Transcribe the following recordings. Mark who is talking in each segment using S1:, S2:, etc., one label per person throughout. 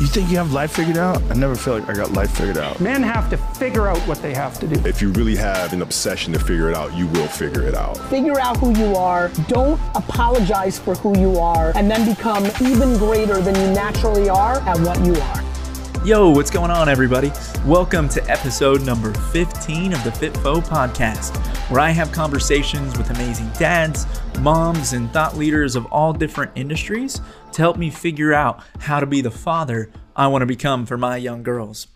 S1: You think you have life figured out? I never feel like I got life figured out.
S2: Men have to figure out what they have to do.
S3: If you really have an obsession to figure it out, you will figure it out.
S4: Figure out who you are. Don't apologize for who you are, and then become even greater than you naturally are at what you are.
S5: Yo, what's going on, everybody? Welcome to episode number 15 of the FitFo podcast, where I have conversations with amazing dads, moms, and thought leaders of all different industries to help me figure out how to be the father I want to become for my young girls.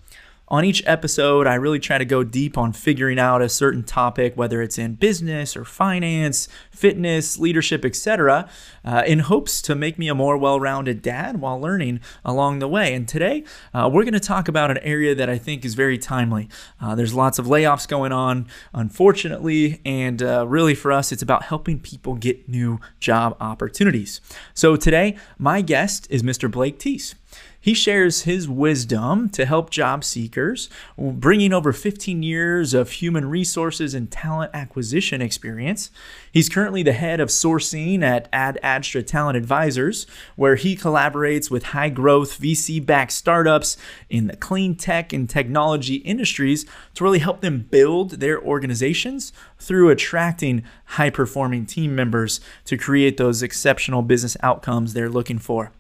S5: On each episode, I really try to go deep on figuring out a certain topic, whether it's in business or finance, fitness, leadership, etc., uh, in hopes to make me a more well rounded dad while learning along the way. And today, uh, we're going to talk about an area that I think is very timely. Uh, there's lots of layoffs going on, unfortunately, and uh, really for us, it's about helping people get new job opportunities. So today, my guest is Mr. Blake Thiess. He shares his wisdom to help job seekers, bringing over 15 years of human resources and talent acquisition experience. He's currently the head of sourcing at Ad Adstra Talent Advisors, where he collaborates with high growth VC backed startups in the clean tech and technology industries to really help them build their organizations through attracting high performing team members to create those exceptional business outcomes they're looking for.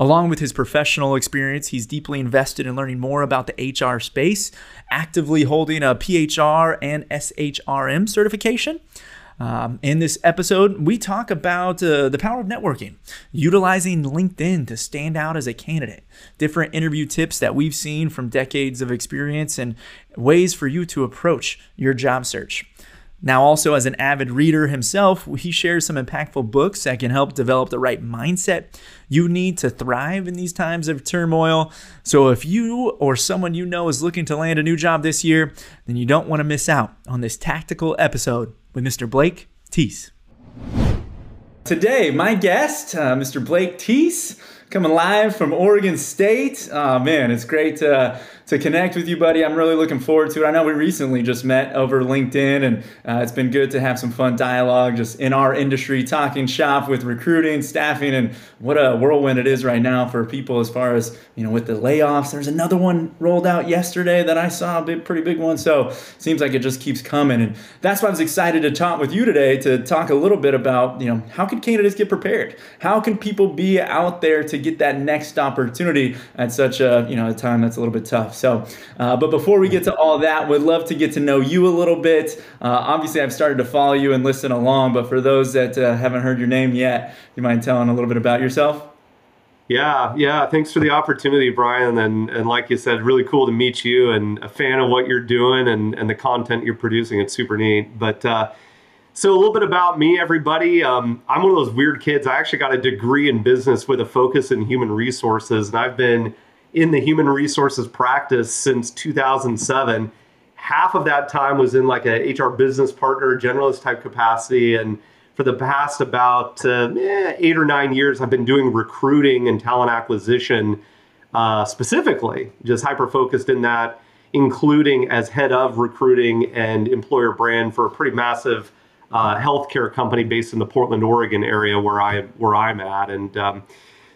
S5: Along with his professional experience, he's deeply invested in learning more about the HR space, actively holding a PHR and SHRM certification. Um, in this episode, we talk about uh, the power of networking, utilizing LinkedIn to stand out as a candidate, different interview tips that we've seen from decades of experience, and ways for you to approach your job search. Now, also as an avid reader himself, he shares some impactful books that can help develop the right mindset you need to thrive in these times of turmoil. So, if you or someone you know is looking to land a new job this year, then you don't want to miss out on this tactical episode with Mr. Blake Thiess. Today, my guest, uh, Mr. Blake Thiess, coming live from Oregon State. Oh, man, it's great to to connect with you, buddy. I'm really looking forward to it. I know we recently just met over LinkedIn, and uh, it's been good to have some fun dialogue just in our industry, talking shop with recruiting, staffing, and what a whirlwind it is right now for people as far as, you know, with the layoffs. There's another one rolled out yesterday that I saw, a big, pretty big one. So seems like it just keeps coming. And that's why I was excited to talk with you today to talk a little bit about, you know, how can candidates get prepared? How can people be out there to get that next opportunity at such a, you know, a time that's a little bit tough? So, uh, but before we get to all that, would love to get to know you a little bit. Uh, obviously, I've started to follow you and listen along, but for those that uh, haven't heard your name yet, you mind telling a little bit about yourself?
S6: Yeah, yeah. Thanks for the opportunity, Brian. And and like you said, really cool to meet you and a fan of what you're doing and, and the content you're producing. It's super neat. But uh, so a little bit about me, everybody. Um, I'm one of those weird kids. I actually got a degree in business with a focus in human resources, and I've been in the human resources practice since 2007. Half of that time was in like a HR business partner, generalist type capacity, and for the past about uh, eh, eight or nine years, I've been doing recruiting and talent acquisition uh, specifically, just hyper focused in that, including as head of recruiting and employer brand for a pretty massive uh, healthcare company based in the Portland, Oregon area where I where I'm at, and um,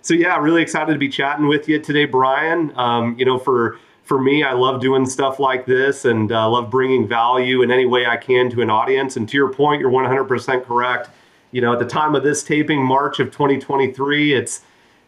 S6: so yeah, really excited to be chatting with you today, Brian. Um, you know, for for me, I love doing stuff like this and uh, love bringing value in any way I can to an audience. And to your point, you're 100% correct. You know, at the time of this taping, March of 2023, it's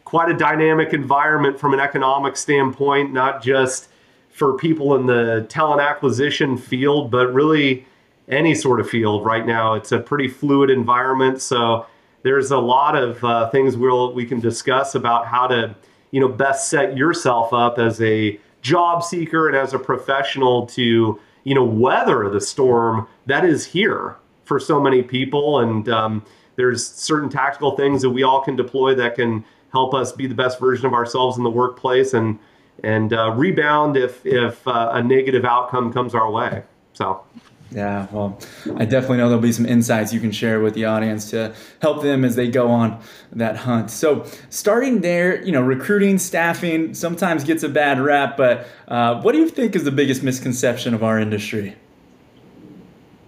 S6: quite a dynamic environment from an economic standpoint, not just for people in the talent acquisition field, but really any sort of field right now. It's a pretty fluid environment. So there's a lot of uh, things we'll we can discuss about how to you know best set yourself up as a job seeker and as a professional to you know weather the storm that is here for so many people. And um, there's certain tactical things that we all can deploy that can help us be the best version of ourselves in the workplace and and uh, rebound if if uh, a negative outcome comes our way. So
S5: yeah, well, I definitely know there'll be some insights you can share with the audience to help them as they go on that hunt. So, starting there, you know, recruiting, staffing sometimes gets a bad rap, but uh, what do you think is the biggest misconception of our industry?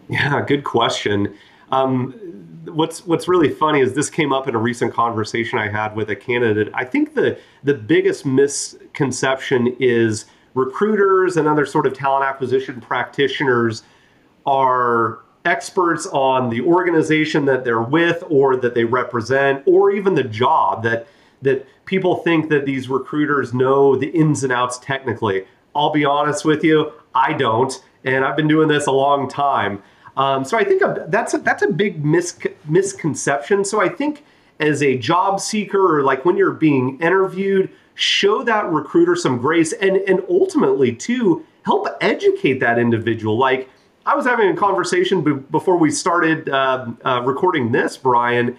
S6: Yeah, good question. Um, what's what's really funny is this came up in a recent conversation I had with a candidate. I think the the biggest misconception is recruiters and other sort of talent acquisition practitioners are experts on the organization that they're with or that they represent or even the job that that people think that these recruiters know the ins and outs technically. I'll be honest with you, I don't, and I've been doing this a long time. Um, so I think that's a, that's a big mis- misconception. So I think as a job seeker or like when you're being interviewed, show that recruiter some grace and and ultimately too help educate that individual. Like I was having a conversation b- before we started uh, uh, recording this, Brian,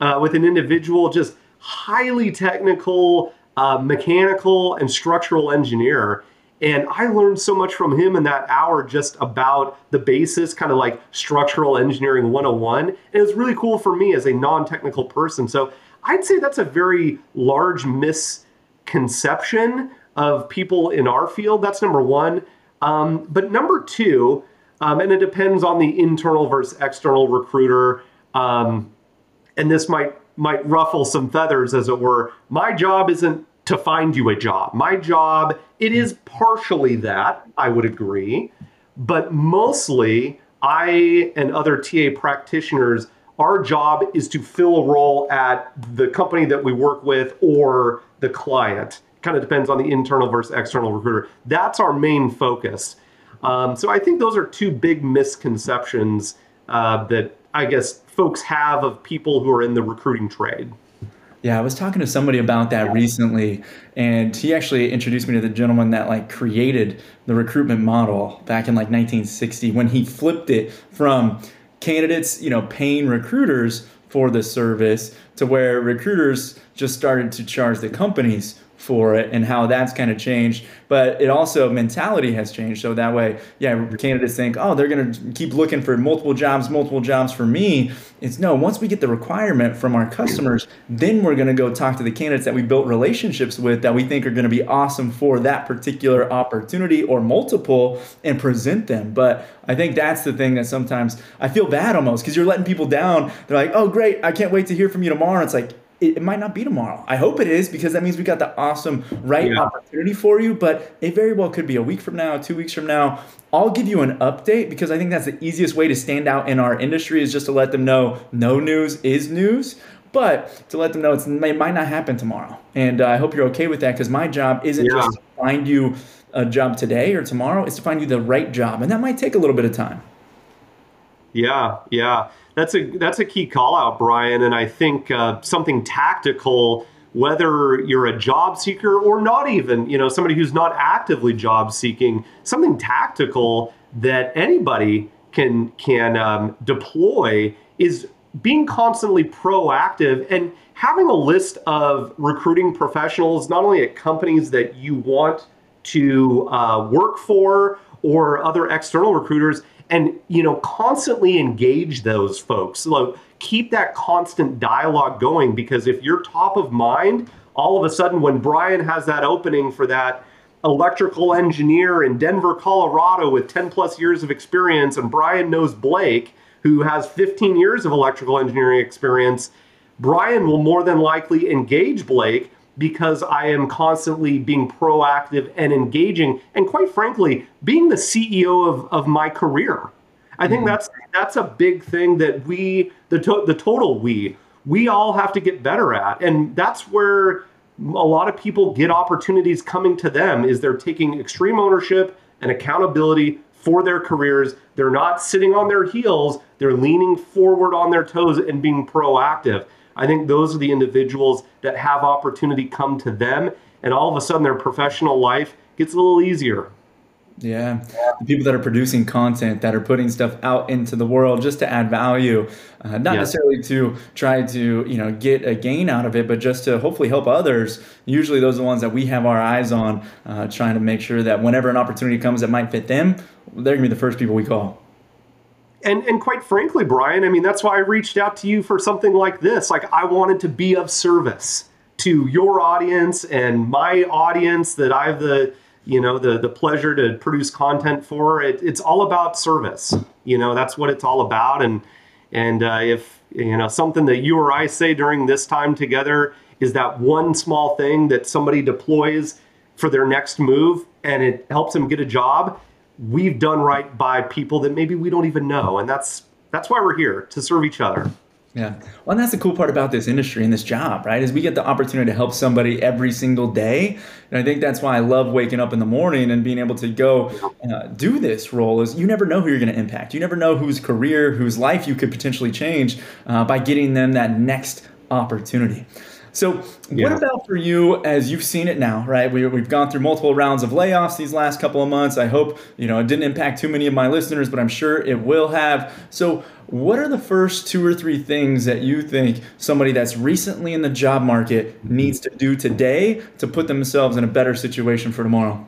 S6: uh, with an individual just highly technical, uh, mechanical, and structural engineer. And I learned so much from him in that hour just about the basis, kind of like structural engineering 101. And it was really cool for me as a non technical person. So I'd say that's a very large misconception of people in our field. That's number one. Um, but number two, um, and it depends on the internal versus external recruiter. Um, and this might might ruffle some feathers, as it were. My job isn't to find you a job. My job, it is partially that, I would agree, but mostly I and other TA practitioners, our job is to fill a role at the company that we work with or the client. Kind of depends on the internal versus external recruiter. That's our main focus. Um, so I think those are two big misconceptions uh, that I guess folks have of people who are in the recruiting trade.
S5: Yeah, I was talking to somebody about that recently, and he actually introduced me to the gentleman that like created the recruitment model back in like 1960 when he flipped it from candidates, you know, paying recruiters for the service to where recruiters just started to charge the companies for it and how that's kind of changed. But it also mentality has changed. So that way, yeah, candidates think, oh, they're going to keep looking for multiple jobs, multiple jobs for me. It's no, once we get the requirement from our customers, then we're going to go talk to the candidates that we built relationships with that we think are going to be awesome for that particular opportunity or multiple and present them. But I think that's the thing that sometimes I feel bad almost because you're letting people down. They're like, oh, great, I can't wait to hear from you tomorrow. It's like, it, it, might not be tomorrow. I hope it is because that means we got the awesome right yeah. opportunity for you. But it very well could be a week from now, two weeks from now. I'll give you an update because I think that's the easiest way to stand out in our industry is just to let them know no news is news. But to let them know it's it might not happen tomorrow. And uh, I hope you're okay with that because my job isn't yeah. just to find you a job today or tomorrow, it's to find you the right job. And that might take a little bit of time.
S6: Yeah, yeah that's a that's a key call out, Brian. And I think uh, something tactical, whether you're a job seeker or not even, you know, somebody who's not actively job seeking, something tactical that anybody can can um, deploy is being constantly proactive and having a list of recruiting professionals, not only at companies that you want to uh, work for or other external recruiters and you know constantly engage those folks. Like keep that constant dialogue going because if you're top of mind all of a sudden when brian has that opening for that electrical engineer in denver colorado with 10 plus years of experience and brian knows blake who has 15 years of electrical engineering experience brian will more than likely engage blake because I am constantly being proactive and engaging, and quite frankly, being the CEO of, of my career. I think mm-hmm. that's that's a big thing that we the to, the total we we all have to get better at, and that's where a lot of people get opportunities coming to them is they're taking extreme ownership and accountability for their careers. They're not sitting on their heels. They're leaning forward on their toes and being proactive. I think those are the individuals that have opportunity come to them, and all of a sudden their professional life gets a little easier.
S5: Yeah, the people that are producing content that are putting stuff out into the world just to add value, uh, not necessarily to try to you know get a gain out of it, but just to hopefully help others. Usually, those are the ones that we have our eyes on, uh, trying to make sure that whenever an opportunity comes that might fit them, they're gonna be the first people we call
S6: and and quite frankly, Brian, I mean that's why I reached out to you for something like this. Like I wanted to be of service to your audience and my audience that I have the you know the the pleasure to produce content for. It, it's all about service. You know that's what it's all about. And and uh, if You know, something that you or I say during this time together is that one small thing that somebody deploys for their next move and it helps them get a job. We've done right by people that maybe we don't even know. And that's that's why we're here to serve each other.
S5: Yeah. Well, and that's the cool part about this industry and this job, right? Is we get the opportunity to help somebody every single day. And I think that's why I love waking up in the morning and being able to go uh, do this role is you never know who you're going to impact. You never know whose career, whose life you could potentially change uh, by getting them that next opportunity. So, yeah. what about for you as you've seen it now, right? We, we've gone through multiple rounds of layoffs these last couple of months. I hope, you know, it didn't impact too many of my listeners, but I'm sure it will have. So, what are the first two or three things that you think somebody that's recently in the job market needs to do today to put themselves in a better situation for tomorrow?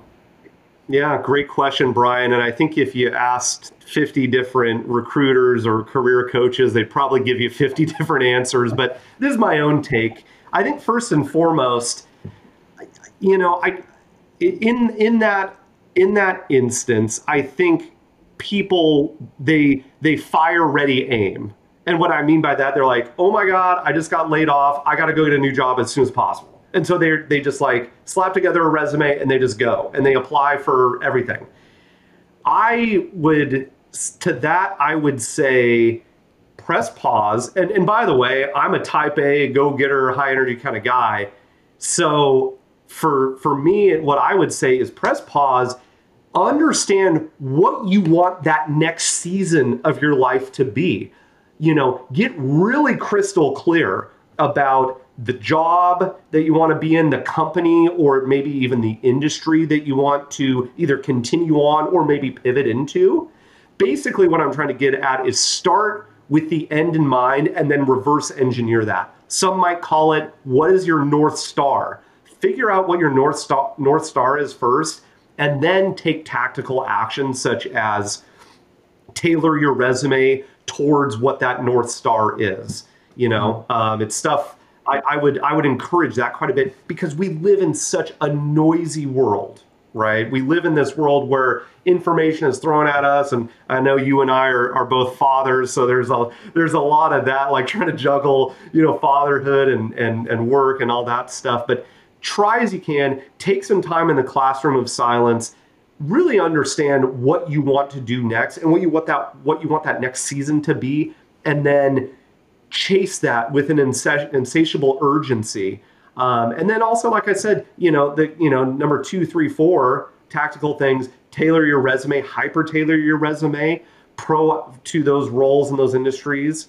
S6: Yeah, great question, Brian. And I think if you asked 50 different recruiters or career coaches, they'd probably give you 50 different answers. But this is my own take. I think first and foremost, you know, I in in that in that instance, I think people they they fire ready aim. And what I mean by that, they're like, "Oh my god, I just got laid off. I got to go get a new job as soon as possible." And so they they just like slap together a resume and they just go and they apply for everything. I would to that I would say press pause. And and by the way, I'm a type A go-getter, high energy kind of guy. So for for me, what I would say is press pause understand what you want that next season of your life to be. You know, get really crystal clear about the job that you want to be in, the company, or maybe even the industry that you want to either continue on or maybe pivot into. Basically, what I'm trying to get at is start with the end in mind and then reverse engineer that. Some might call it what is your North Star? Figure out what your North Star, North Star is first and then take tactical actions such as tailor your resume towards what that north star is you know um, it's stuff I, I, would i would encourage that quite a bit because we live in such a noisy world right we live in this world where information is thrown at us and i know you and i are, are both fathers so there's a there's a lot of that like trying to juggle you know fatherhood and and, and work and all that stuff but try as you can, take some time in the classroom of silence, really understand what you want to do next and what you want that what you want that next season to be, and then chase that with an insatiable urgency. Um, and then also, like I said, you know, the you know number two, three, four tactical things. Tailor your resume, hyper tailor your resume, pro to those roles in those industries.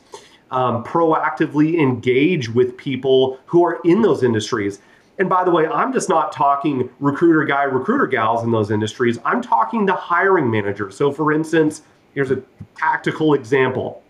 S6: Um, proactively engage with people who are in those industries. And by the way, I'm just not talking recruiter guy, recruiter gals in those industries. I'm talking the hiring manager. So, for instance, here's a tactical example.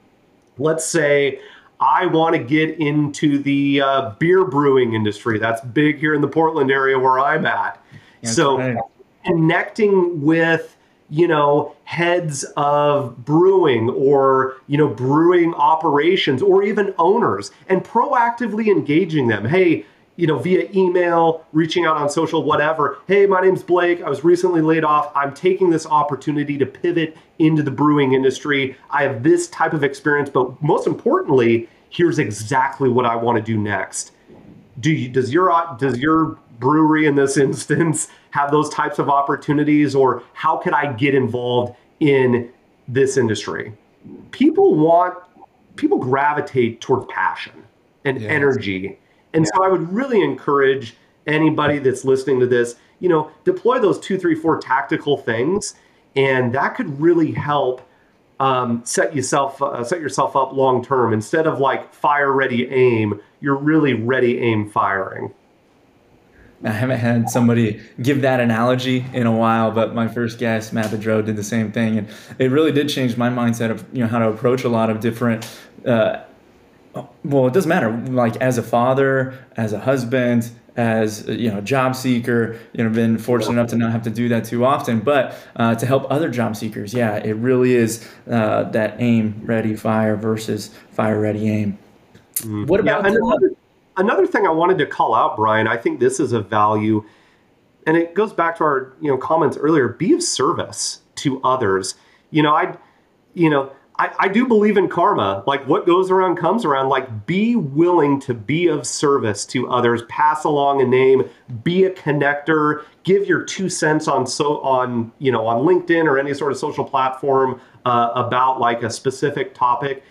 S6: Let's say I want to get into the uh, beer brewing industry. That's big here in the Portland area where I'm at. That's so, right. connecting with you know heads of brewing or you know brewing operations or even owners and proactively engaging them hey you know, via email, reaching out on social, whatever. Hey, my name's Blake. I was recently laid off. I'm taking this opportunity to pivot into the brewing industry. I have this type of experience, but most importantly, here's exactly what I want to do next. Do you, does your does your brewery in this instance have those types of opportunities, or how could I get involved in this industry? People want people gravitate towards passion and yes. energy and so I would really encourage anybody that's listening to this, you know, deploy those two, three, four tactical things, and that could really help um, set yourself uh, set yourself up long term. Instead of like fire ready aim, you're really ready aim firing.
S5: I haven't had somebody give that analogy in a while, but my first guest, Matt Bedreau, did the same thing, and it really did change my mindset of you know how to approach a lot of different uh, well, it doesn't matter. Like as a father, as a husband, as you know, job seeker, you know, been fortunate enough to not have to do that too often. But uh, to help other job seekers, yeah, it really is uh, that aim, ready, fire versus fire, ready, aim.
S6: Mm. What about yeah, another, another thing I wanted to call out, Brian? I think this is a value, and it goes back to our you know comments earlier. Be of service to others. You know, I, you know, I, I do believe in karma. Like what goes around comes around. Like be willing to be of service to others, pass along a name, be a connector, give your two cents on so on you know on LinkedIn or any sort of social platform uh, about like a specific topic.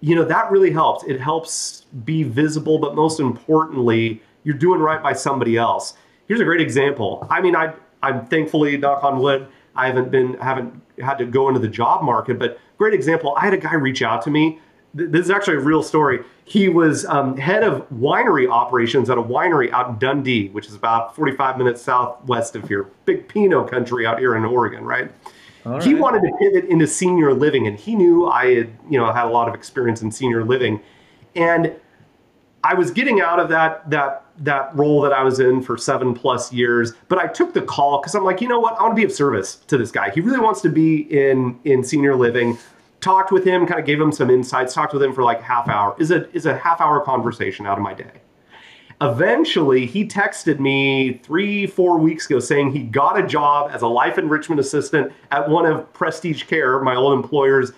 S6: You know that really helps. It helps be visible, but most importantly, you're doing right by somebody else. Here's a great example. I mean, I I'm thankfully knock on wood. I haven't been haven't had to go into the job market, but great example. I had a guy reach out to me. This is actually a real story. He was um, head of winery operations at a winery out in Dundee, which is about 45 minutes southwest of here. Big Pinot country out here in Oregon, right? right? He wanted to pivot into senior living, and he knew I had, you know, had a lot of experience in senior living, and I was getting out of that that that role that I was in for seven plus years, but I took the call because I'm like, you know what, I want to be of service to this guy. He really wants to be in in senior living. Talked with him, kind of gave him some insights. Talked with him for like half hour. Is a is a half hour conversation out of my day. Eventually, he texted me three four weeks ago saying he got a job as a life enrichment assistant at one of Prestige Care, my old employer's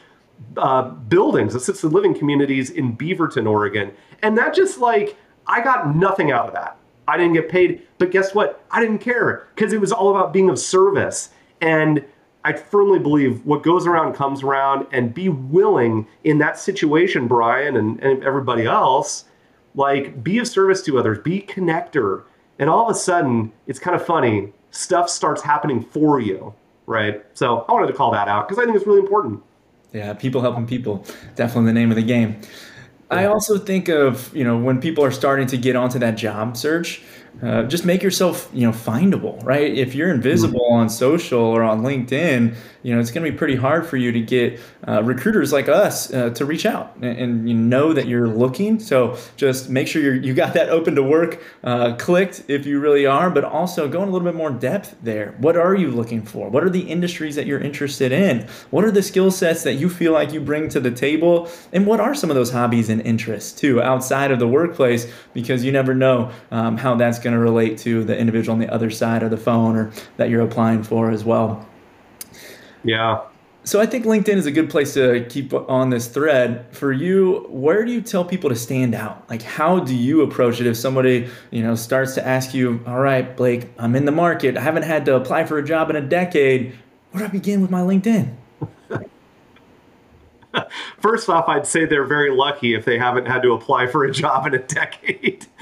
S6: uh, buildings, assisted living communities in Beaverton, Oregon. And that just like I got nothing out of that. I didn't get paid, but guess what? I didn't care because it was all about being of service. And I firmly believe what goes around comes around, and be willing in that situation, Brian, and, and everybody else, like be of service to others, be connector. And all of a sudden, it's kind of funny, stuff starts happening for you, right? So I wanted to call that out because I think it's really important.
S5: Yeah, people helping people, definitely the name of the game. I also think of, you know, when people are starting to get onto that job search, uh, just make yourself, you know, findable, right? If you're invisible on social or on LinkedIn, you know, it's going to be pretty hard for you to get uh, recruiters like us uh, to reach out and, and, you know that you're looking. So just make sure you you got that open to work uh, clicked if you really are, but also go in a little bit more depth there. What are you looking for? What are the industries that you're interested in? What are the skill sets that you feel like you bring to the table? And what are some of those hobbies and interests too outside of the workplace? Because you never know um, how that's going to relate to the individual on the other side of the phone or that you're applying for as well.
S6: Yeah.
S5: So I think LinkedIn is a good place to keep on this thread. For you, where do you tell people to stand out? Like how do you approach it if somebody, you know, starts to ask you, "All right, Blake, I'm in the market. I haven't had to apply for a job in a decade. Where do I begin with my LinkedIn?"
S6: First off, I'd say they're very lucky if they haven't had to apply for a job in a decade.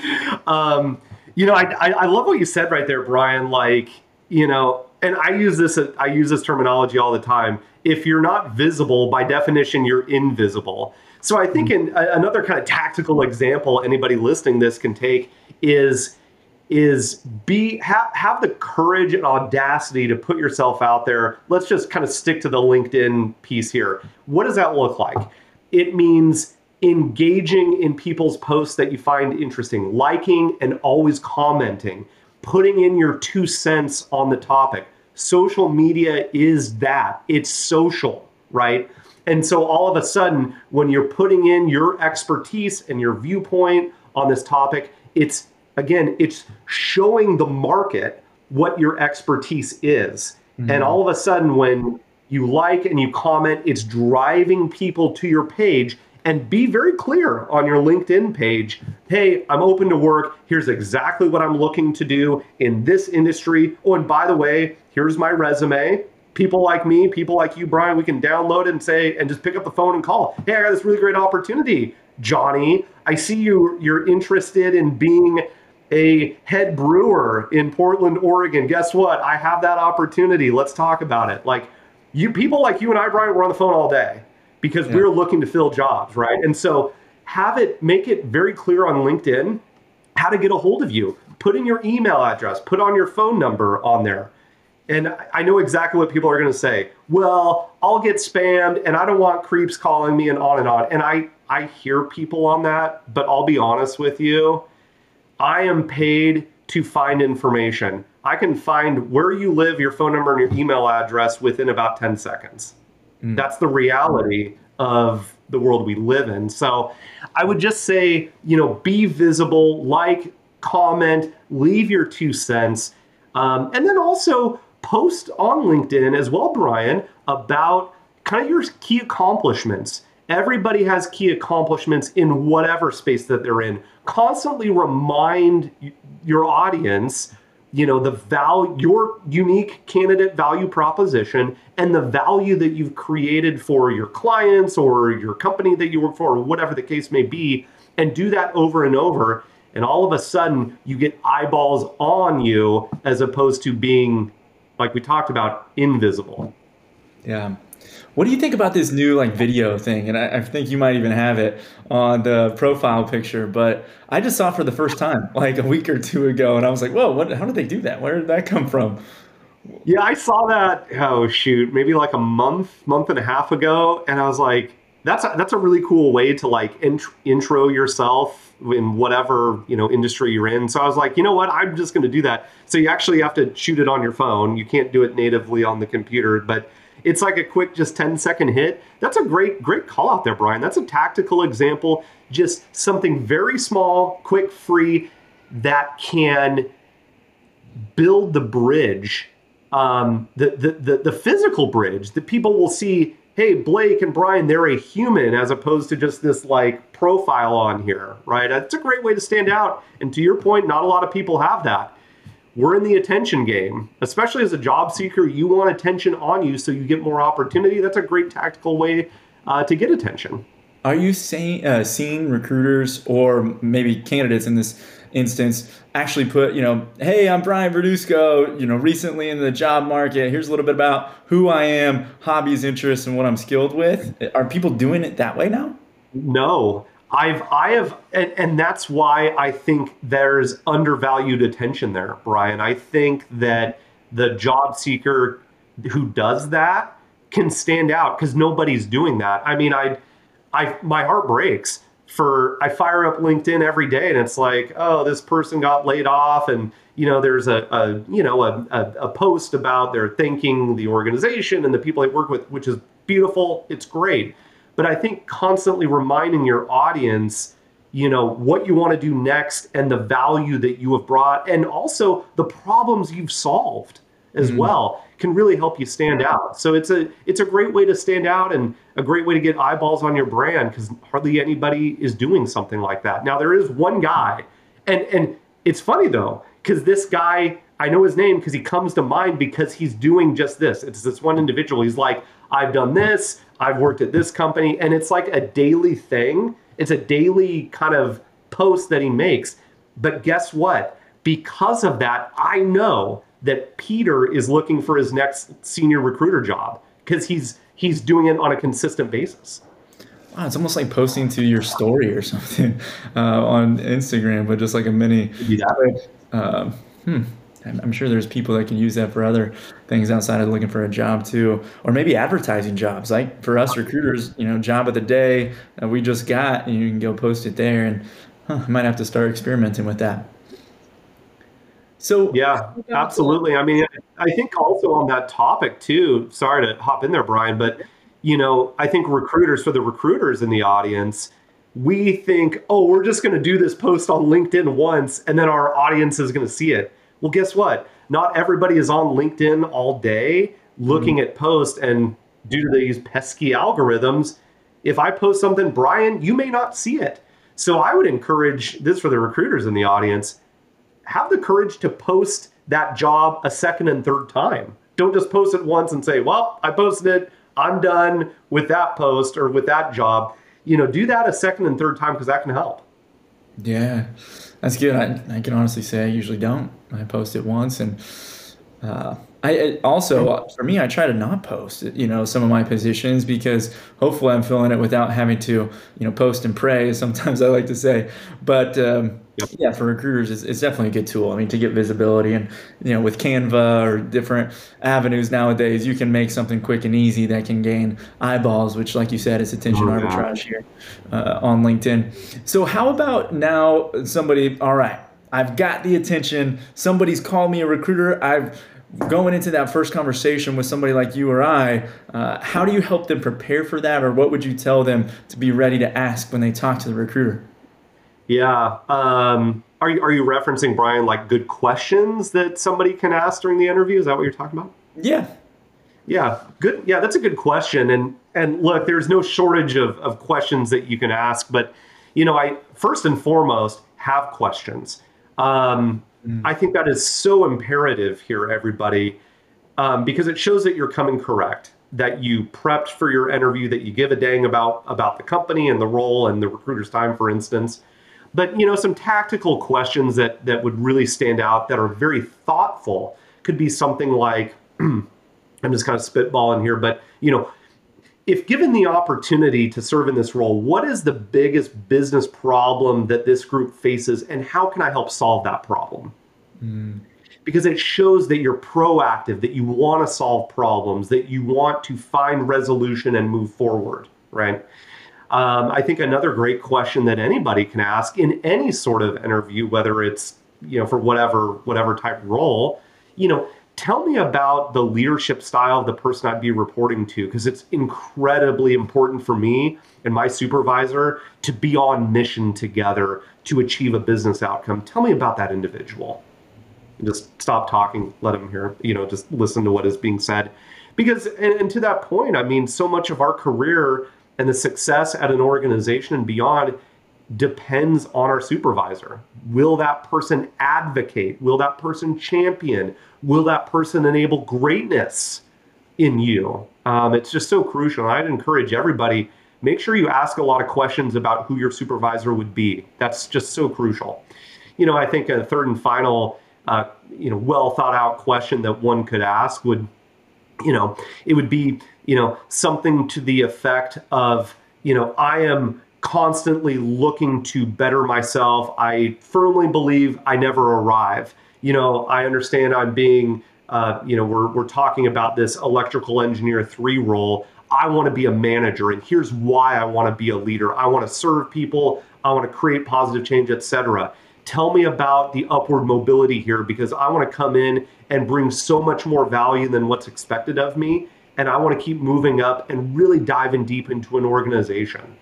S6: Um, you know, I, I, I love what you said right there, Brian. Like, you know, and I use this I use this terminology all the time. If you're not visible, by definition, you're invisible. So I think hmm. in another kind of tactical example anybody listening this can take is is be have, have the courage and audacity to put yourself out there. Let's just kind of stick to the LinkedIn piece here. What does that look like? It means engaging in people's posts that you find interesting, liking and always commenting, putting in your two cents on the topic. Social media is that it's social, right? And so all of a sudden, when you're putting in your expertise and your viewpoint on this topic, it's again, it's showing the market what your expertise is. Mm-hmm. And all of a sudden, when you like and you comment, it's driving people to your page and be very clear on your LinkedIn page. Hey, I'm open to work. Here's exactly what I'm looking to do in this industry. Oh, and by the way, here's my resume. People like me, people like you, Brian, we can download it and say, and just pick up the phone and call. Hey, I got this really great opportunity, Johnny. I see you, you're interested in being a head brewer in Portland, Oregon. Guess what? I have that opportunity. Let's talk about it. Like you, people like you and I, Brian, we're on the phone all day because yeah. we're looking to fill jobs, right? And so have it make it very clear on LinkedIn how to get a hold of you. Put in your email address, put on your phone number on there. And I know exactly what people are going to say. Well, I'll get spammed and I don't want creeps calling me and on and on. And I I hear people on that, but I'll be honest with you. I am paid to find information. I can find where you live, your phone number, and your email address within about 10 seconds. Mm. That's the reality of the world we live in. So I would just say, you know, be visible, like, comment, leave your two cents, um, and then also post on LinkedIn as well, Brian, about kind of your key accomplishments. Everybody has key accomplishments in whatever space that they're in. Constantly remind your audience, you know, the value, your unique candidate value proposition and the value that you've created for your clients or your company that you work for, or whatever the case may be, and do that over and over. And all of a sudden, you get eyeballs on you as opposed to being, like we talked about, invisible.
S5: Yeah. What do you think about this new like video thing? And I, I, think you might even have it on the profile picture, but I just saw for the first time like a week or two ago, and I was like, "Whoa, what? How did they do that? Where did that come from?"
S6: Yeah, I saw that. Oh shoot, maybe like a month, month and a half ago, and I was like, "That's a, that's a really cool way to like int- intro yourself in whatever you know industry you're in." So I was like, you know what? I'm just going to do that. So you actually have to shoot it on your phone. You can't do it natively on the computer, but it's like a quick just 10 second hit. That's a great, great call out there, Brian. That's a tactical example. Just something very small, quick, free that can build the bridge, um, the, the, the, the physical bridge that people will see. Hey, Blake and Brian, they're a human as opposed to just this like profile on here, right? It's a great way to stand out. And to your point, not a lot of people have that we're in the attention game, especially as a job seeker. You want attention on you so you get more opportunity. That's a great tactical way uh, to get attention.
S5: Are you saying, uh, seeing recruiters or maybe candidates in this instance actually put, you know, hey, I'm Brian Verduzco, you know, recently in the job market. Here's a little bit about who I am, hobbies, interests, and what I'm skilled with. Are people doing it that way now?
S6: No. I've I have and, and that's why I think there's undervalued attention there, Brian. I think that the job seeker who does that can stand out because nobody's doing that. I mean, I I my heart breaks for I fire up LinkedIn every day and it's like, oh, this person got laid off and you know there's a, a you know a, a, a post about their thanking the organization and the people they work with, which is beautiful. It's great but I think constantly reminding your audience, you know, what you want to do next and the value that you have brought and also the problems you've solved as mm-hmm. well can really help you stand out. So it's a it's a great way to stand out and a great way to get eyeballs on your brand because hardly anybody is doing something like that. Now there is one guy, and and it's funny though because this guy I know his name because he comes to mind because he's doing just this. It's this one individual. He's like, I've done this, I've worked at this company, and it's like a daily thing. It's a daily kind of post that he makes. But guess what? Because of that, I know that Peter is looking for his next senior recruiter job because he's he's doing it on a consistent basis.
S5: Wow, it's almost like posting to your story or something uh, on Instagram, but just like a mini.
S6: Yeah.
S5: Uh, hmm. I'm sure there's people that can use that for other things outside of looking for a job too, or maybe advertising jobs. Like for us recruiters, you know, job of the day that we just got, and you can go post it there, and huh, I might have to start experimenting with that.
S6: So yeah, absolutely. I mean, I think also on that topic too. Sorry to hop in there, Brian, but you know, I think recruiters for the recruiters in the audience we think, oh, we're just going to do this post on LinkedIn once and then our audience is going to see it. Well, guess what? Not everybody is on LinkedIn all day looking mm-hmm. at posts, and due to these pesky algorithms, if I post something, Brian, you may not see it. So I would encourage this for the recruiters in the audience have the courage to post that job a second and third time. Don't just post it once and say, well, I posted it. I'm done with that post or with that job. You know, do that a second and third time because that can help.
S5: Yeah. That's good. I, I can honestly say I usually don't. I post it once, and uh, I also for me I try to not post you know some of my positions because hopefully I'm filling it without having to you know post and pray. Sometimes I like to say, but um, yeah, for recruiters it's, it's, definitely a good tool. I mean to get visibility and you know with Canva or different avenues nowadays, you can make something quick and easy that can gain eyeballs, which like you said is attention oh, arbitrage here uh, on LinkedIn. So how about now somebody? All right. I've got the attention. Somebody's called me a recruiter. I've going into that first conversation with somebody like you or I, uh, how do you help them prepare for that, or what would you tell them to be ready to ask when they talk to the recruiter?
S6: Yeah. Um, are you are you referencing Brian like good questions that somebody can ask during the interview? Is that what you're talking about?
S5: Yeah.
S6: Yeah, good. Yeah, that's a good question. And and look, there's no shortage of, of questions that you can ask, but you know, I first and foremost have questions. Um, mm. I think that is so imperative here, everybody, um, because it shows that you're coming correct, that you prepped for your interview, that you give a dang about about the company and the role and the recruiter's time, for instance. But you know, some tactical questions that that would really stand out that are very thoughtful could be something like, I'm just kind of spitballing here, but you know, if given the opportunity to serve in this role, what is the biggest business problem that this group faces, and how can I help solve that problem? Mm. Because it shows that you're proactive, that you want to solve problems, that you want to find resolution and move forward, right? Um, I think another great question that anybody can ask in any sort of interview, whether it's you know for whatever whatever type role, you know, tell me about the leadership style of the person I'd be reporting to because it's incredibly important for me and my supervisor to be on mission together to achieve a business outcome. Tell me about that individual. Just stop talking, let him hear, you know, just listen to what is being said. Because, and, and to that point, I mean, so much of our career and the success at an organization and beyond depends on our supervisor. Will that person advocate? Will that person champion? Will that person enable greatness in you? Um, it's just so crucial. I'd encourage everybody make sure you ask a lot of questions about who your supervisor would be. That's just so crucial. You know, I think a third and final, uh, you know, well thought out question that one could ask would, you know, it would be, you know, something to the effect of, you know, I am constantly looking to better myself. I firmly believe I never arrive. You know, I understand I'm being, uh, you know, we're, we're talking about this electrical engineer three role. I want to be a manager, and here's why I want to be a leader. I want to serve people. I want to create positive change, etc. Tell me about the upward mobility here because I want to come in and bring so much more value than what's expected of me. And I want to keep moving up and really diving deep into an organization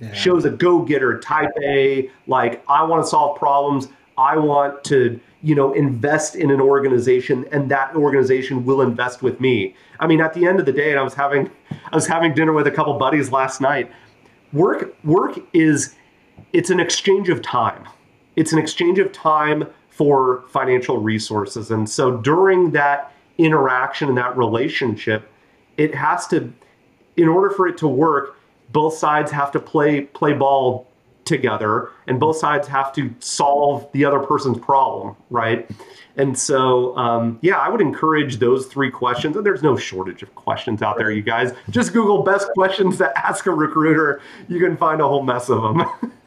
S6: yeah. shows a go-getter type a like i want to solve problems. I want to you know invest in an organization and that organization will invest with me. I mean at the end of the day and i was having i was having dinner with a couple buddies last night. Work work is it's an exchange of time. It's an exchange of time for financial resources. And so during that interaction and that relationship it has to in order for it to work both sides have to play play ball together and both sides have to solve the other person's problem right? And so um, yeah i would encourage those three questions and there's no shortage of questions out there you guys. Just google best questions to ask a recruiter. You can find a whole mess of them.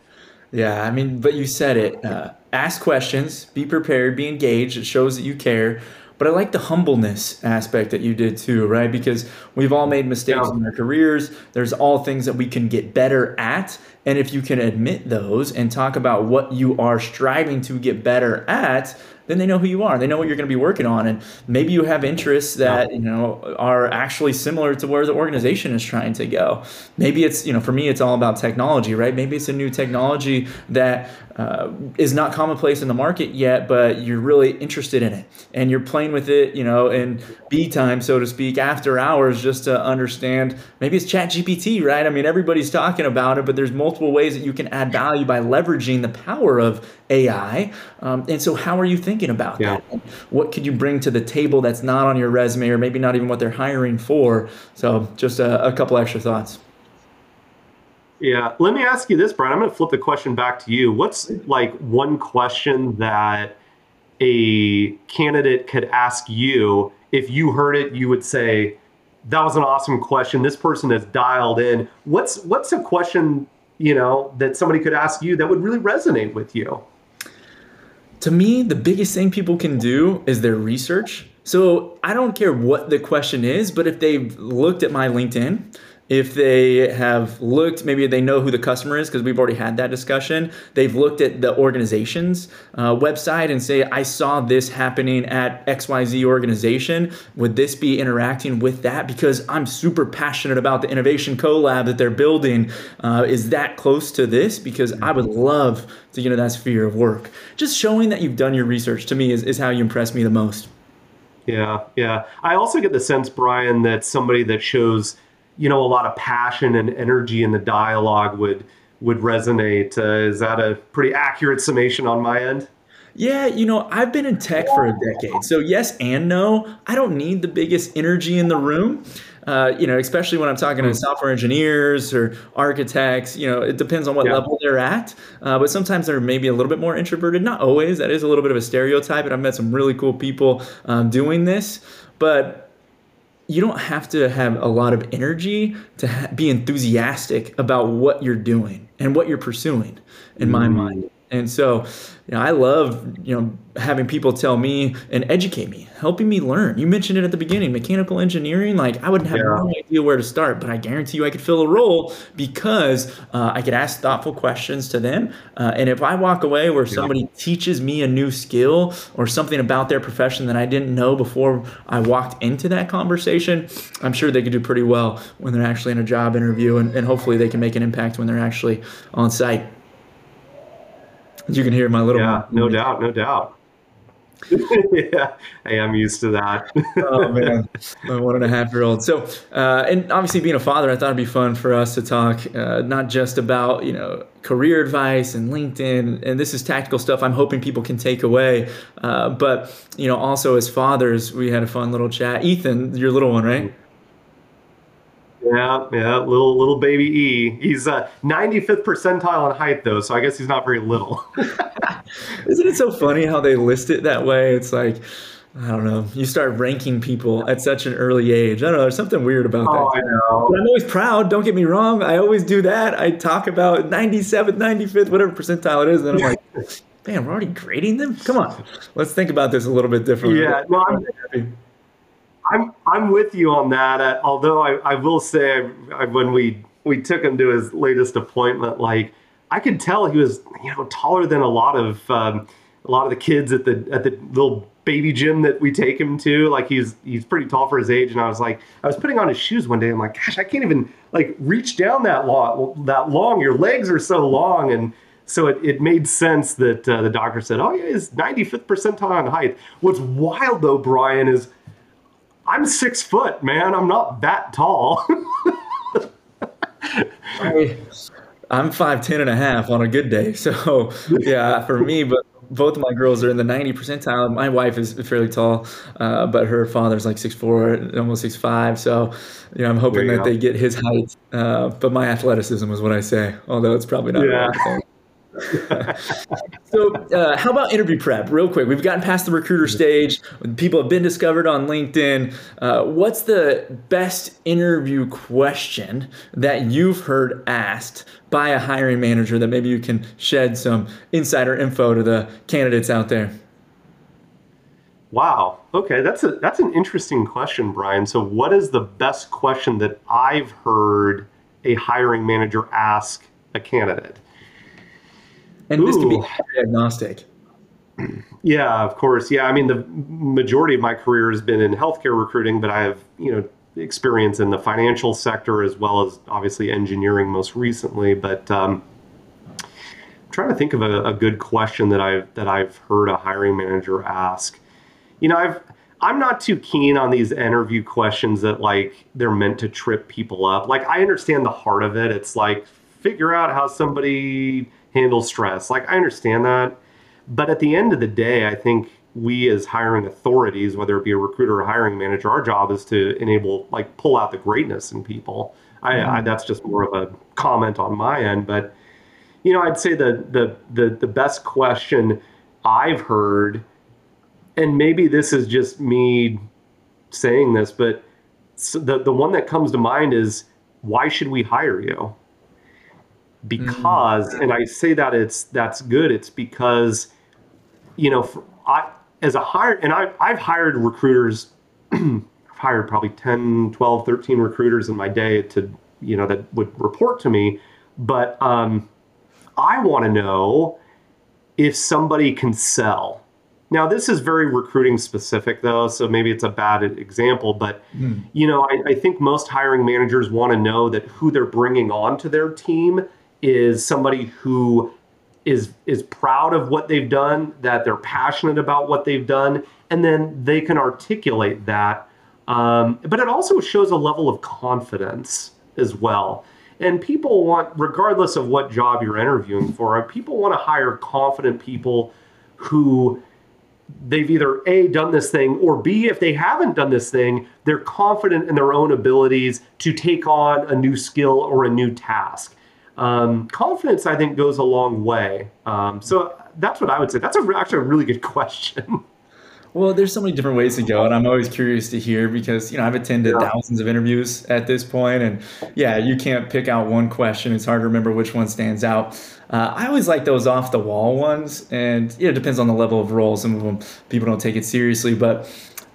S5: Yeah i mean but you said it uh, ask questions be prepared be engaged it shows that you care but I like the humbleness aspect that you did too, right? Because we've all made mistakes yeah. in our careers. There's all things that we can get better at. And if you can admit those and talk about what you are striving to get better at, then they know who you are. They know what you're going to be working on, and maybe you have interests that you know are actually similar to where the organization is trying to go. Maybe it's you know for me it's all about technology, right? Maybe it's a new technology that uh, is not commonplace in the market yet, but you're really interested in it and you're playing with it, you know, in B time, so to speak, after hours, just to understand. Maybe it's Chat GPT, right? I mean, everybody's talking about it, but there's multiple ways that you can add value by leveraging the power of AI. Um, and so, how are you thinking about yeah. that? What could you bring to the table that's not on your resume, or maybe not even what they're hiring for? So, just a, a couple extra thoughts.
S6: Yeah. Let me ask you this, Brian. I'm going to flip the question back to you. What's like one question that a candidate could ask you if you heard it, you would say, that was an awesome question. This person has dialed in. What's what's a question, you know, that somebody could ask you that would really resonate with you?
S5: To me, the biggest thing people can do is their research. So I don't care what the question is, but if they've looked at my LinkedIn, if they have looked, maybe they know who the customer is because we've already had that discussion. They've looked at the organization's uh, website and say, I saw this happening at XYZ organization. Would this be interacting with that? Because I'm super passionate about the innovation collab that they're building. Uh, is that close to this? Because I would love to get into that sphere of work. Just showing that you've done your research to me is, is how you impress me the most.
S6: Yeah, yeah. I also get the sense, Brian, that somebody that shows, you know, a lot of passion and energy in the dialogue would would resonate. Uh, is that a pretty accurate summation on my end?
S5: Yeah, you know, I've been in tech for a decade. So, yes and no. I don't need the biggest energy in the room. Uh, you know, especially when I'm talking to software engineers or architects, you know, it depends on what
S6: Yeah.
S5: level they're at. Uh, but sometimes they're maybe a little bit more introverted. Not always. That is a little bit of a stereotype. And I've met some really cool people um, doing this. But you don't have to have a lot of energy to ha- be enthusiastic about what you're doing and what you're pursuing in my mm-hmm. mind and so you know i love you know having people tell me and educate me helping me learn. You mentioned it at the beginning mechanical engineering like i wouldn't have
S6: Yeah.
S5: no idea where to start but i guarantee you i could fill a role because uh, i could ask thoughtful questions to them. Uh, and if i walk away where somebody teaches me a new skill or something about their profession that i didn't know before i walked into that conversation i'm sure they could do pretty well when they're actually in a job interview and, and hopefully they can make an impact when they're actually on site you can hear my little
S6: Yeah, no doubt, no doubt. yeah, I'm used to that.
S5: oh man, my one and a half year old. So, uh, and obviously being a father, I thought it'd be fun for us to talk uh, not just about you know career advice and LinkedIn, and this is tactical stuff. I'm hoping people can take away, uh, but you know also as fathers, we had a fun little chat. Ethan, your little one, right?
S6: Yeah, yeah, little little baby E. He's uh, 95th percentile in height though, so I guess he's not very little.
S5: Isn't it so funny how they list it that way? It's like. I don't know. You start ranking people at such an early age. I don't know. There's something weird about
S6: oh,
S5: that.
S6: I know.
S5: But I'm always proud. Don't get me wrong. I always do that. I talk about 97th, 95th, whatever percentile it is. And I'm like, man, we're already grading them? Come on. Let's think about this a little bit differently.
S6: Yeah, no, I'm, I'm I'm with you on that. Uh, although I, I will say, I, when we we took him to his latest appointment, like I could tell he was you know taller than a lot of um, a lot of the kids at the at the little baby gym that we take him to. Like he's he's pretty tall for his age, and I was like, I was putting on his shoes one day. I'm like, gosh, I can't even like reach down that long. That long. Your legs are so long, and so it, it made sense that uh, the doctor said, oh yeah, he's 95th percentile in height. What's wild though, Brian, is I'm six foot, man. I'm not that tall.
S5: I, I'm 5'10 and a half on a good day. So, yeah, for me, but both of my girls are in the 90 percentile. My wife is fairly tall, uh, but her father's like six four, almost six five. So, you know, I'm hoping that
S6: go.
S5: they get his height. Uh, but my athleticism is what I say, although it's probably not.
S6: Yeah.
S5: so, uh, how about interview prep? Real quick, we've gotten past the recruiter stage. People have been discovered on LinkedIn. Uh, what's the best interview question that you've heard asked by a hiring manager that maybe you can shed some insider info to the candidates out there?
S6: wow. Okay, that's a that's an interesting question, Brian. So, what is the best question that I've heard a hiring manager ask a candidate?
S5: And this can be
S6: Ooh.
S5: agnostic.
S6: Yeah, of course. Yeah, I mean the majority of my career has been in healthcare recruiting, but I have you know experience in the financial sector as well as obviously engineering most recently. But um, I'm trying to think of a, a good question that I've that I've heard a hiring manager ask. You know, I've I'm not too keen on these interview questions that like they're meant to trip people up. Like I understand the heart of it. It's like figure out how somebody handles stress. Like I understand that. But at the end of the day, I think we as hiring authorities, whether it be a recruiter or hiring manager, our job is to enable, like, pull out the greatness in people. I, I mm-hmm. that's just more of a comment on my end, but you know, I'd say the the the the best question I've heard, and maybe this is just me saying this, but the the one that comes to mind is why should we hire you? Because, and I say that it's that's good. It's because you know, for, I as a hired and I, I've hired recruiters, I've hired probably 10, 12, 13 recruiters in my day to, you know, that would report to me. But um, I want to know if somebody can sell. Now, this is very recruiting specific, though, so maybe it's a bad example. But, you know, I, I think most hiring managers want to know that who they're bringing on to their team is somebody who is is proud of what they've done, that they're passionate about what they've done, and then they can articulate that. Um, but it also shows a level of confidence as well. And people want, regardless of what job you're interviewing for, people want to hire confident people who they've either A, done this thing, or B, if they haven't done this thing, they're confident in their own abilities to take on a new skill or a new task. Um, confidence, I think, goes a long way. Um, so that's what I would say. That's a, actually a really good question.
S5: Well, there's so many different ways to go, and I'm always curious to hear because you know I've attended
S6: Yeah.
S5: thousands of interviews at this point, and yeah, you can't pick out one question. It's hard to remember which one stands out. Uh, I always like those off the wall ones, and you know, it depends on the level of role. Some of them people don't take it seriously, but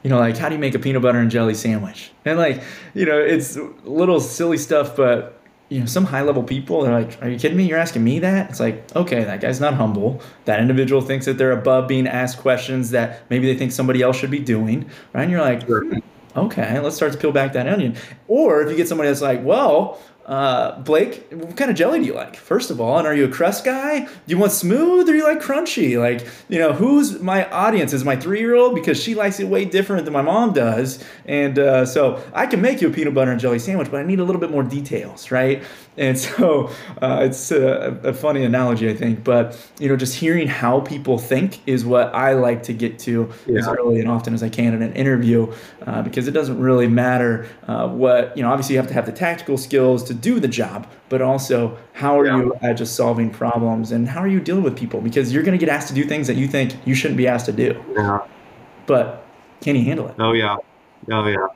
S5: you know, like how do you make a peanut butter and jelly sandwich? And like, you know, it's little silly stuff, but you know, some high level people, they're like, Are you kidding me? You're asking me that? It's like, okay, that guy's not humble. That individual thinks that they're above being asked questions that maybe they think somebody else should be doing. Right. And you're like, "Hmm, okay, let's start to peel back that onion. Or if you get somebody that's like, well, uh, Blake, what kind of jelly do you like? First of all, and are you a crust guy? Do you want smooth or you like crunchy? Like, you know, who's my audience? Is my three year old because she likes it way different than my mom does, and uh, so I can make you a peanut butter and jelly sandwich, but I need a little bit more details, right? And so uh, it's a, a funny analogy, I think, but you know, just hearing how people think is what I like to get to as early and often as I can in an interview, uh, because it doesn't really matter uh, what you know. Obviously, you have to have the tactical skills to do the job, but also how are
S6: Yeah.
S5: you at just solving problems and how are you dealing with people? Because you're going to get asked to do things that you think you shouldn't be asked to do,
S6: Yeah.
S5: but can you handle it?
S6: Oh yeah. Oh yeah.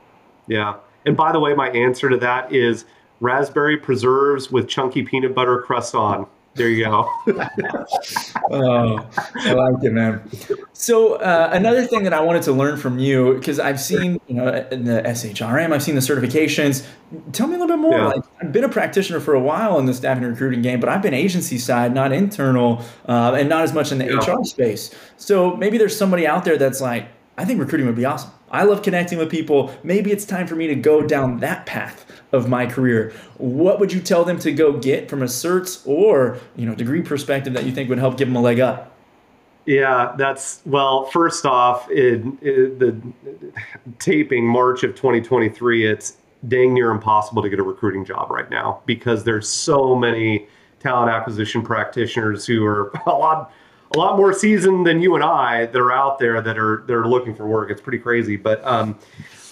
S6: Yeah. And by the way, my answer to that is raspberry preserves with chunky peanut butter crust on. There you go.
S5: Oh, I like it, man. So uh, another thing that I wanted to learn from you, because I've seen, you know, in the SHRM, I've seen the certifications. Tell me a little bit more.
S6: Yeah.
S5: Like, I've been a practitioner for a while in the staffing and recruiting game, but I've been agency side, not internal, uh, and not as much in the
S6: Yeah.
S5: HR space. So maybe there's somebody out there that's like, I think recruiting would be awesome. I love connecting with people. Maybe it's time for me to go down that path of my career. What would you tell them to go get from a certs or you know degree perspective that you think would help give them a leg up?
S6: Yeah, that's well. First off, in, in the taping March of 2023, it's dang near impossible to get a recruiting job right now because there's so many talent acquisition practitioners who are a lot a lot more seasoned than you and I that are out there that are that are looking for work. It's pretty crazy, but um,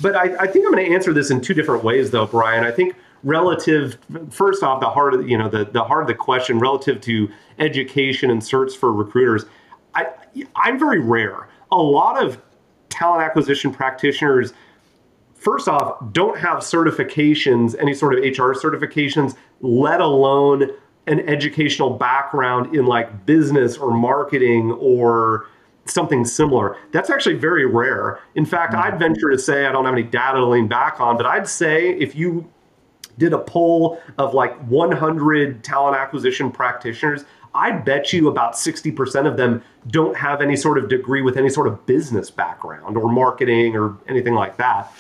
S6: but I, I think I'm going to answer this in two different ways, though, Brian. I think relative, first off, the heart of you know the the heart of the question relative to education and certs for recruiters. I I'm very rare. A lot of talent acquisition practitioners first off, don't have certifications, any sort of HR certifications, let alone an educational background in like business or marketing or something similar. That's actually very rare. In fact, mm. I'd venture to say, I don't have any data to lean back on, but I'd say if you did a poll of like 100 talent acquisition practitioners, I bet you about 60% of them don't have any sort of degree with any sort of business background or marketing or anything like that.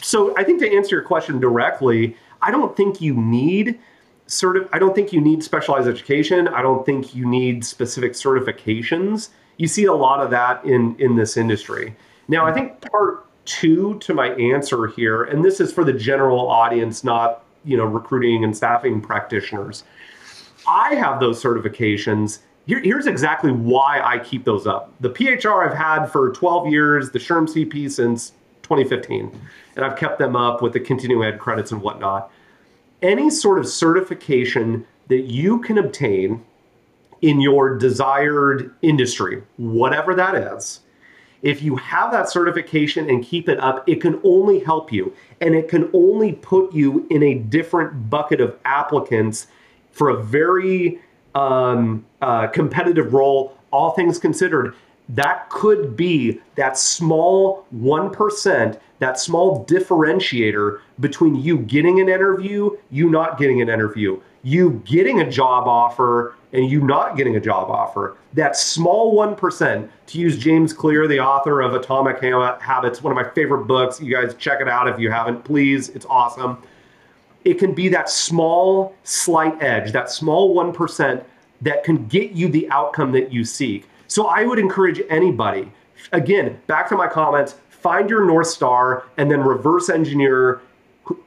S6: So I think to answer your question directly, I don't think you need of I don't think you need specialized education. I don't think you need specific certifications. You see a lot of that in in this industry. Now, I think part 2 to my answer here and this is for the general audience not, you know, recruiting and staffing practitioners. I have those certifications. Here, here's exactly why I keep those up. The PHR I've had for 12 years, the SHRM CP since 2015, and I've kept them up with the continuing ed credits and whatnot. Any sort of certification that you can obtain in your desired industry, whatever that is, if you have that certification and keep it up, it can only help you. And it can only put you in a different bucket of applicants for a very um, uh, competitive role, all things considered. That could be that small 1%, that small differentiator between you getting an interview, you not getting an interview, you getting a job offer, and you not getting a job offer. That small 1%, to use James Clear, the author of Atomic Habits, one of my favorite books. You guys check it out if you haven't, please. It's awesome. It can be that small, slight edge, that small 1% that can get you the outcome that you seek. So I would encourage anybody, again, back to my comments, find your North Star and then reverse engineer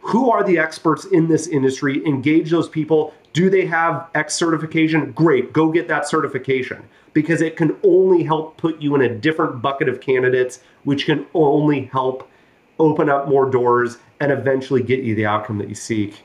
S6: who are the experts in this industry, engage those people. Do they have X certification? Great, go get that certification because it can only help put you in a different bucket of candidates, which can only help open up more doors and eventually get you the outcome that you seek.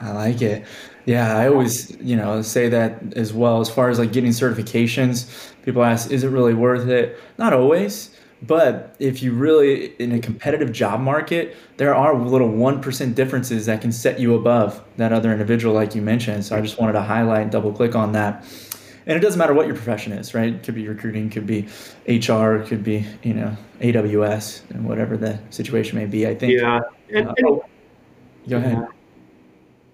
S5: I like it. Yeah, I always, you know, say that as well. As far as like getting certifications, people ask, is it really worth it? Not always. But if you really, in a competitive job market, there are little 1% differences that can set you above that other individual, like you mentioned. So I just wanted to highlight and double click on that. And it doesn't matter what your profession is, right? It could be recruiting, could be HR, could be, you know, AWS, and whatever the situation may be. I think.
S6: Yeah. And, uh,
S5: oh, go ahead.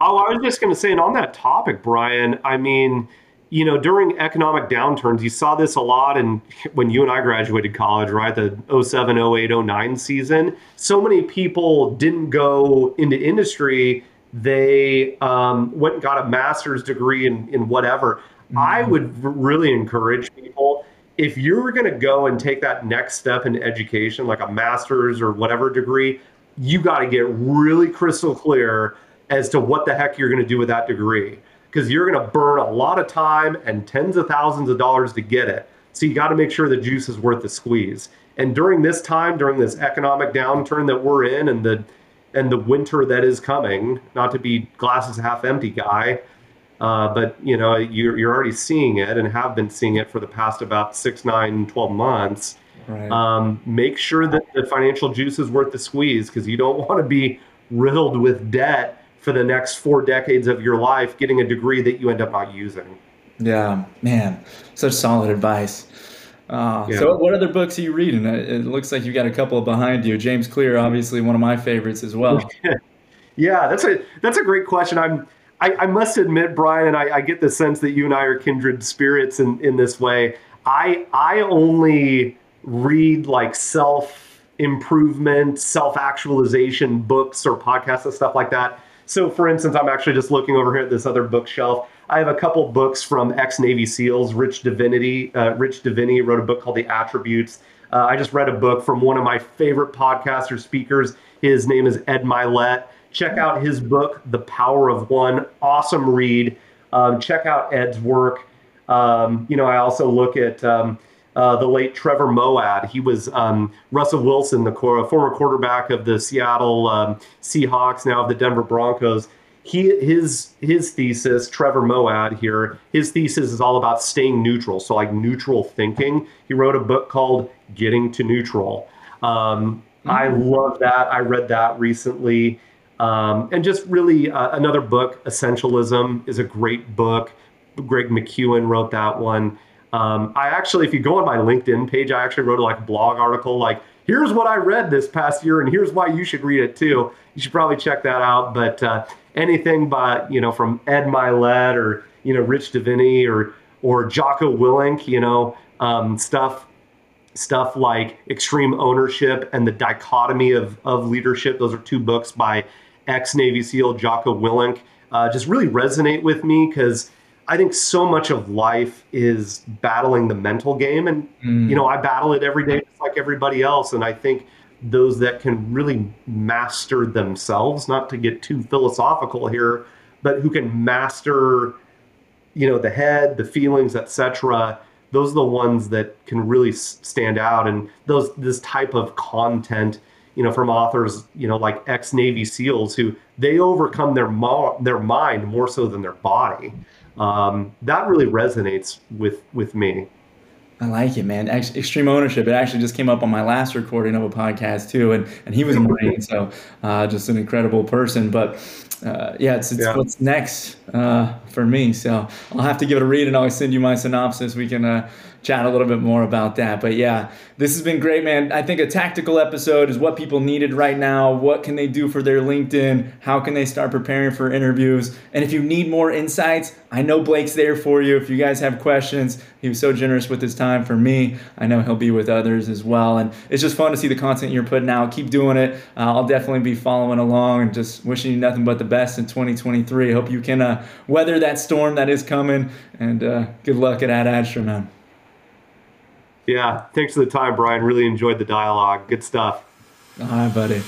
S6: Oh, I was just going to say, and on that topic, Brian, I mean, you know, during economic downturns, you saw this a lot and when you and I graduated college, right? The 07, 08, 09 season. So many people didn't go into industry. They um, went and got a master's degree in, in whatever. Mm-hmm. I would really encourage people if you're going to go and take that next step in education, like a master's or whatever degree, you got to get really crystal clear as to what the heck you're going to do with that degree because you're going to burn a lot of time and tens of thousands of dollars to get it. So you got to make sure the juice is worth the squeeze. And during this time, during this economic downturn that we're in, and the and the winter that is coming, not to be glasses half empty guy, uh, but you know you're you're already seeing it and have been seeing it for the past about six, nine, 12 months. Right. Um, make sure that the financial juice is worth the squeeze because you don't want to be riddled with debt for the next four decades of your life getting a degree that you end up not using.
S5: Yeah, man, such solid advice. Uh, yeah. So, what other books are you reading? It looks like you've got a couple behind you. James Clear, obviously one of my favorites as well.
S6: yeah, that's a that's a great question. I'm I, I must admit, Brian, I, I get the sense that you and I are kindred spirits in in this way. I I only read like self improvement, self actualization books or podcasts and stuff like that so, for instance, I'm actually just looking over here at this other bookshelf. I have a couple books from ex Navy SEALs. Rich Diviney, uh, Rich Diviney wrote a book called The Attributes. Uh, I just read a book from one of my favorite podcaster speakers. His name is Ed Mylett. Check out his book, The Power of One. Awesome read. Um, check out Ed's work. Um, you know, I also look at um, uh, the late Trevor Moawad. He was um, Russell Wilson, the former quarterback of the Seattle um, Seahawks, now of the Denver Broncos. He his his thesis, Trevor Moawad here, his thesis is all about staying neutral. So like neutral thinking. He wrote a book called Getting to Neutral. Um, mm-hmm. I love that. I read that recently. Um, and just really uh, another book, Essentialism, is a great book. Greg McKeown wrote that one. Um, I actually, if you go on my LinkedIn page, I actually wrote a like blog article like, here's what I read this past year, and here's why you should read it too. You should probably check that out. But uh, anything by you know from Ed Mylett or you know Rich Diviney or or Jocko Willink, you know um, stuff stuff like Extreme Ownership and the Dichotomy of of Leadership. Those are two books by ex Navy SEAL Jocko Willink. Uh, just really resonate with me because I think so much of life is battling the mental game. And, mm. you know, I battle it every day just like everybody else. And I think those that can really master themselves, not to get too philosophical here, but who can master, you know, the head, the feelings, etc. Those are the ones that can really stand out. And those this type of content, you know, from authors, you know, like ex Navy SEALs who they overcome their mo- their mind more so than their body um, that really resonates with with me.
S5: I like it, man. Extreme ownership. It actually just came up on my last recording of a podcast too, and and he was a Marine, so uh, just an incredible person. But uh, yeah, it's, it's yeah. what's next uh, for me. So I'll have to give it a read, and I'll send you my synopsis. We can uh, chat a little bit more about that. But yeah, this has been great, man. I think a tactical episode is what people needed right now. What can they do for their LinkedIn? How can they start preparing for interviews? And if you need more insights, I know Blake's there for you. If you guys have questions, he was so generous with his time for me. I know he'll be with others as well. And it's just fun to see the content you're putting out. Keep doing it. Uh, I'll definitely be following along and just wishing you nothing but the best in 2023. Hope you can uh, weather that storm that is coming. And uh, good luck at Ad Astra, man.
S6: Yeah, thanks for the time, Brian. Really enjoyed the dialogue. Good stuff.
S5: All right, buddy.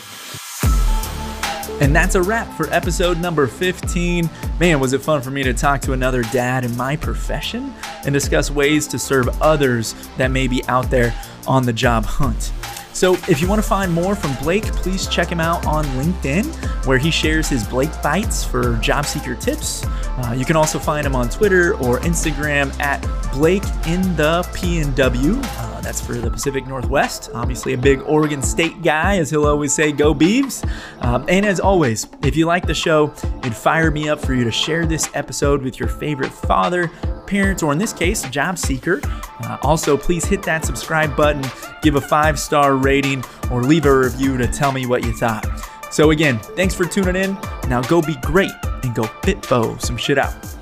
S5: And that's a wrap for episode number 15. Man, was it fun for me to talk to another dad in my profession and discuss ways to serve others that may be out there on the job hunt. So, if you want to find more from Blake, please check him out on LinkedIn, where he shares his Blake Bites for job seeker tips. Uh, you can also find him on Twitter or Instagram at Blake in the PNW. Uh, that's for the Pacific Northwest. Obviously, a big Oregon State guy, as he'll always say, go Beavs. Um, and as always, if you like the show, it'd fire me up for you to share this episode with your favorite father, parent, or in this case, job seeker. Uh, also, please hit that subscribe button, give a five star rating, or leave a review to tell me what you thought. So, again, thanks for tuning in. Now go be great and go fit some shit out.